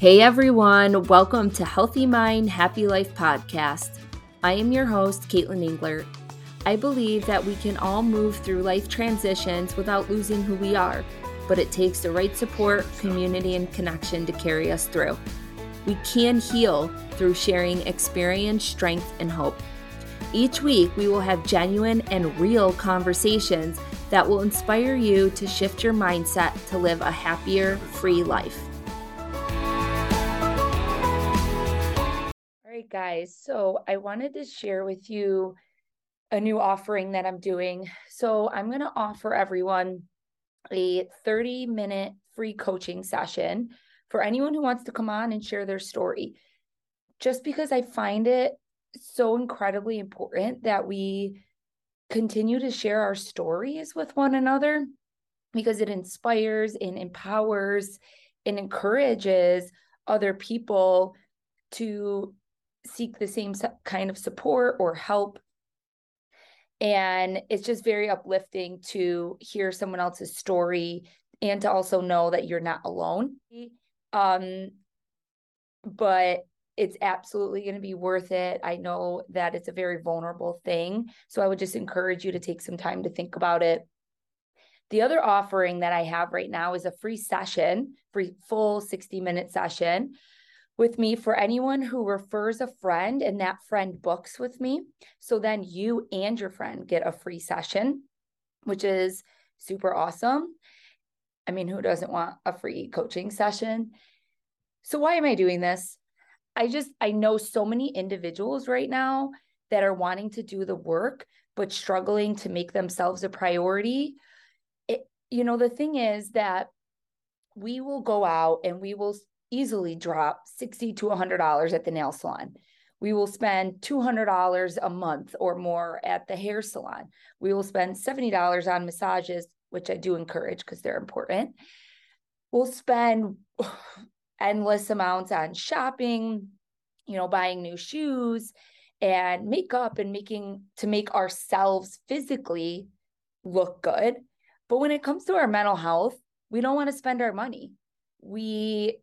Hey everyone, welcome to Healthy Mind, Happy Life podcast. I am your host, Caitlin Engler. I believe that we can all move through life transitions without losing who we are, but it takes the right support, community, and connection to carry us through. We can heal through sharing experience, strength, and hope. Each week, we will have genuine and real conversations that will inspire you to shift your mindset to live a happier, free life. Guys. So I wanted to share with you a new offering that I'm doing. So I'm going to offer everyone a 30 minute free coaching session for anyone who wants to come on and share their story. Just because I find it so incredibly important that we continue to share our stories with one another because it inspires and empowers and encourages other people to seek the same kind of support or help. And it's just very uplifting to hear someone else's story and to also know that you're not alone. Um, but it's absolutely going to be worth it. I know that it's a very vulnerable thing. So I would just encourage you to take some time to think about it. The other offering that I have right now is a free session, free full 60 minute session with me for anyone who refers a friend and that friend books with me. So then you and your friend get a free session, which is super awesome. I mean, who doesn't want a free coaching session? So, why am I doing this? I just, I know so many individuals right now that are wanting to do the work, but struggling to make themselves a priority. It, you know, the thing is that we will go out and we will easily drop 60 to $100 at the nail salon. We will spend $200 a month or more at the hair salon. We will spend $70 on massages, which I do encourage because they're important. We'll spend endless amounts on shopping, you know, buying new shoes and makeup and making to make ourselves physically look good. But when it comes to our mental health, we don't want to spend our money. We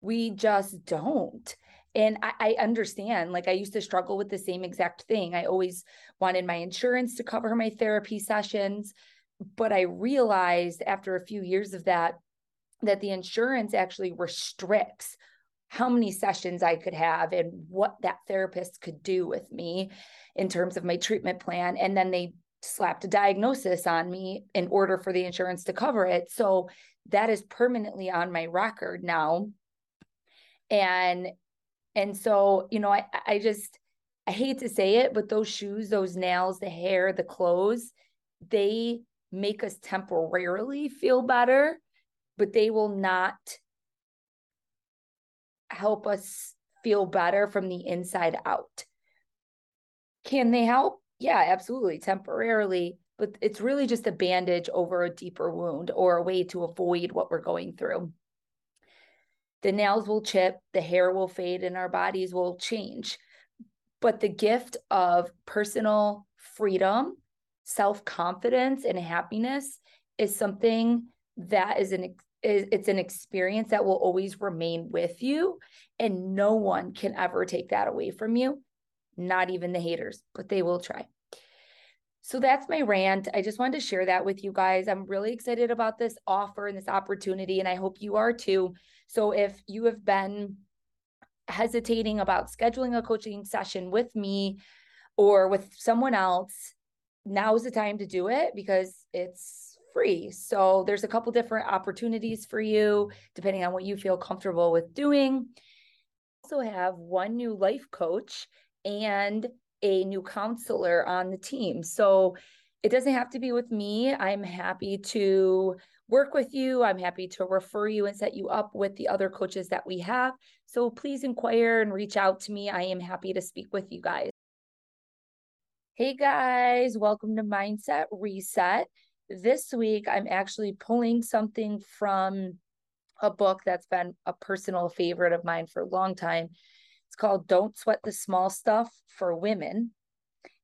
we just don't. And I, I, understand, like, I used to struggle with the same exact thing. I always wanted my insurance to cover my therapy sessions. But I realized after a few years of that, that the insurance actually restricts how many sessions I could have and what that therapist could do with me in terms of my treatment plan. And then they slapped a diagnosis on me in order for the insurance to cover it. So that is permanently on my record now and and so you know i i just i hate to say it but those shoes those nails the hair the clothes they make us temporarily feel better but they will not help us feel better from the inside out. Can they help? Yeah absolutely temporarily but it's really just a bandage over a deeper wound or a way to avoid what we're going through the nails will chip, the hair will fade, and our bodies will change. But the gift of personal freedom, self confidence, and happiness is something that is an is it's an experience that will always remain with you and no one can ever take that away from you not even the haters but they will try so that's my rant i just wanted to share that with you guys i'm really excited about this offer and this opportunity and i hope you are too so if you have been hesitating about scheduling a coaching session with me or with someone else, now is the time to do it because it's free. So there's a couple different opportunities for you depending on what you feel comfortable with doing. Also have one new life coach and a new counselor on the team. So it doesn't have to be with me. I'm happy to work with you. I'm happy to refer you and set you up with the other coaches that we have. So please inquire and reach out to me. I am happy to speak with you guys. Hey guys, welcome to Mindset Reset. This week, I'm actually pulling something from a book that's been a personal favorite of mine for a long time. It's called Don't Sweat the Small Stuff for Women.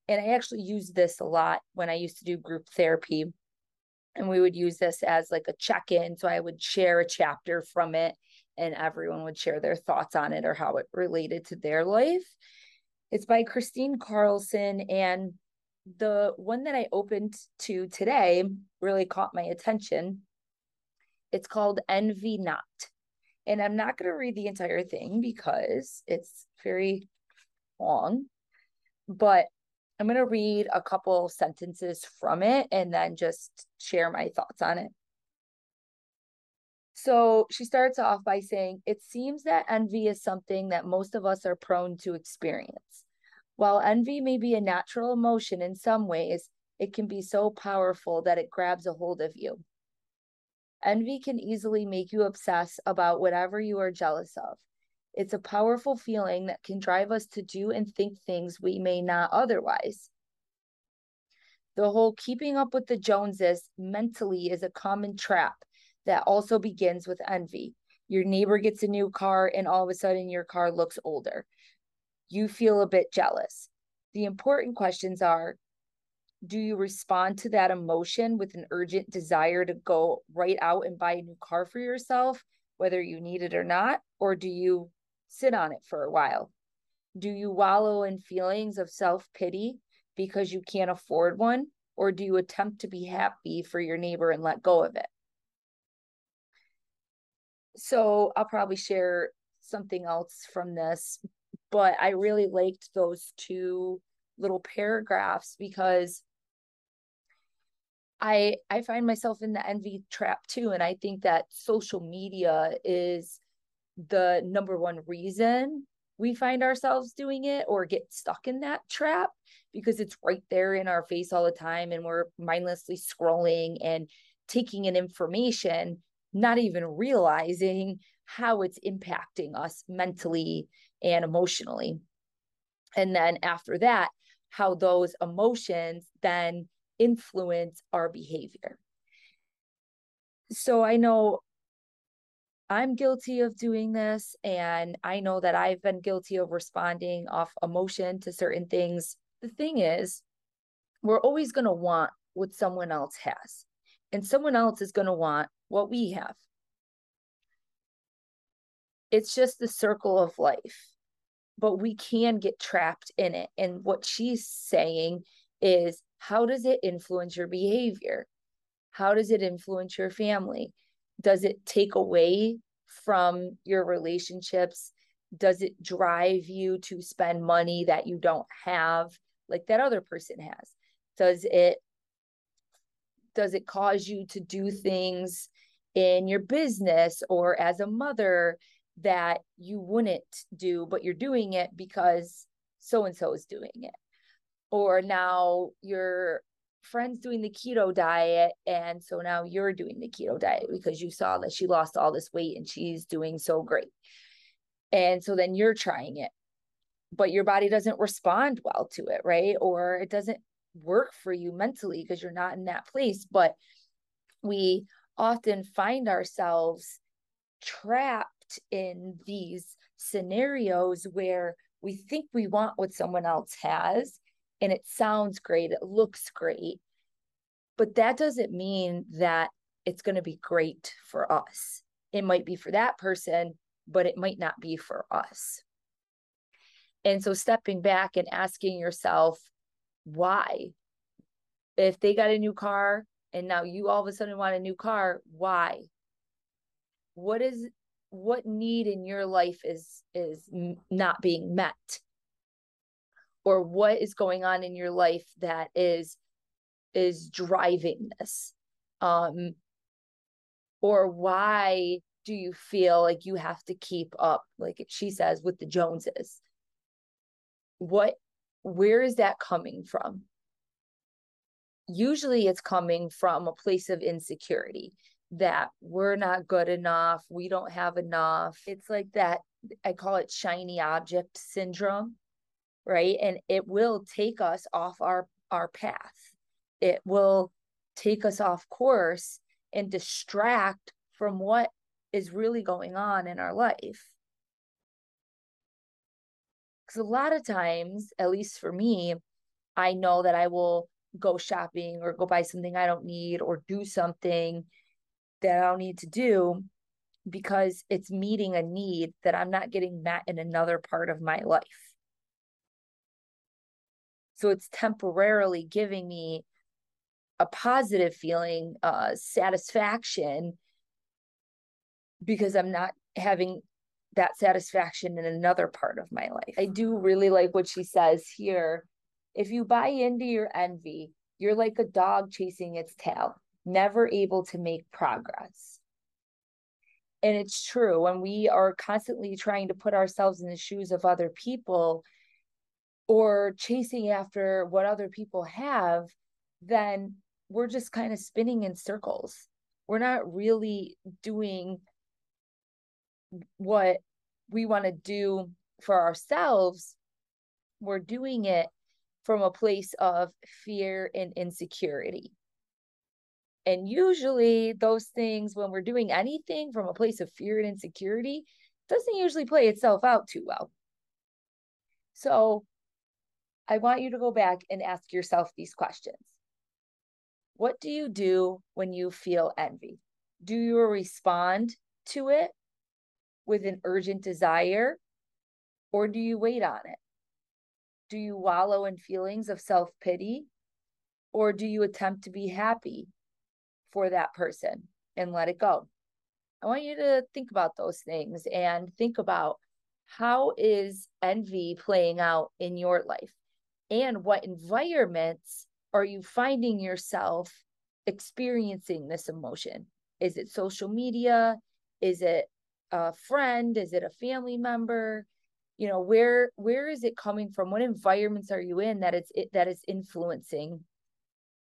And I actually use this a lot when I used to do group therapy and we would use this as like a check-in so i would share a chapter from it and everyone would share their thoughts on it or how it related to their life. It's by Kristine Carlson. And the one that I opened to today really caught my attention. It's called Envy Not. And I'm not going to read the entire thing because it's very long, but I'm going to read a couple sentences from it and then just share my thoughts on it. So she starts off by saying, It seems that envy is something that most of us are prone to experience. While envy may be a natural emotion in some ways, it can be so powerful that it grabs a hold of you. Envy can easily make you obsess about whatever you are jealous of. It's a powerful feeling that can drive us to do and think things we may not otherwise. The whole keeping up with the Joneses mentally is a common trap that also begins with envy. Your neighbor gets a new car, and all of a sudden, your car looks older. You feel a bit jealous. The important questions are do you respond to that emotion with an urgent desire to go right out and buy a new car for yourself, whether you need it or not? Or do you sit on it for a while? Do you wallow in feelings of self pity because you can't afford one? Or do you attempt to be happy for your neighbor and let go of it? so I'll probably share something else from this, but I really liked those two little paragraphs because I I find myself in the envy trap too and I think that social media is the number one reason we find ourselves doing it or get stuck in that trap because it's right there in our face all the time and we're mindlessly scrolling and taking in information not even realizing how it's impacting us mentally and emotionally. And then after that, how those emotions then influence our behavior. So I know I'm guilty of doing this, and I know that I've been guilty of responding off emotion to certain things. The thing is, we're always going to want what someone else has, and someone else is going to want what we have. It's just the circle of life, but we can get trapped in it. And what she's saying is how does it influence your behavior? How does it influence your family? Does it take away from your relationships? Does it drive you to spend money that you don't have, like that other person has? Does it does it cause you to do things in your business or as a mother that you wouldn't do, but you're doing it because so and so is doing it? Or now your friend's doing the keto diet, and so now you're doing the keto diet because you saw that she lost all this weight and she's doing so great. And so then you're trying it, but your body doesn't respond well to it, right? Or it doesn't work for you mentally because you're not in that place. But we often find ourselves trapped in these scenarios where we think we want what someone else has and it sounds great, it looks great, but that doesn't mean that it's going to be great for us. It might be for that person, but it might not be for us. And so stepping back and asking yourself, why? If they got a new car and now you all of a sudden want a new car, why? What is what need in your life is is not being met? Or what is going on in your life that is is driving this? Um or why do you feel like you have to keep up like she says with the joneses what where is that coming from? Usually it's coming from a place of insecurity that we're not good enough, we don't have enough. It's like that, I call it shiny object syndrome, right? And it will take us off our our path. It will take us off course and distract from what is really going on in our life. Because a lot of times, at least for me, I know that I will go shopping or go buy something I don't need or do something that I don't need to do because it's meeting a need that I'm not getting met in another part of my life. So it's temporarily giving me a positive feeling, uh, satisfaction, because I'm not having that satisfaction in another part of my life. I do really like what she says here. If you buy into your envy, you're like a dog chasing its tail, never able to make progress. And it's true when we are constantly trying to put ourselves in the shoes of other people or chasing after what other people have, then we're just kind of spinning in circles. We're not really doing what we want to do for ourselves. We're doing it from a place of fear and insecurity. And usually, those things, when we're doing anything from a place of fear and insecurity, doesn't usually play itself out too well. So, I want you to go back and ask yourself these questions. What do you do when you feel envy? Do you respond to it with an urgent desire or do you wait on it? Do you wallow in feelings of self pity or do you attempt to be happy for that person and let it go? I want you to think about those things and think about how is envy playing out in your life and what environments are you finding yourself experiencing this emotion? Is it social media? Is it a friend? Is it a family member? You know, where where is it coming from? What environments are you in that it's it, that is influencing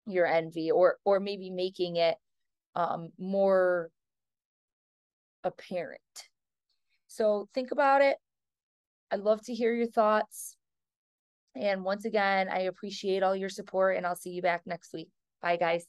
your envy or or maybe making it um more apparent. So think about it. I'd love to hear your thoughts. And once again, I appreciate all your support and I'll see you back next week. Bye, guys.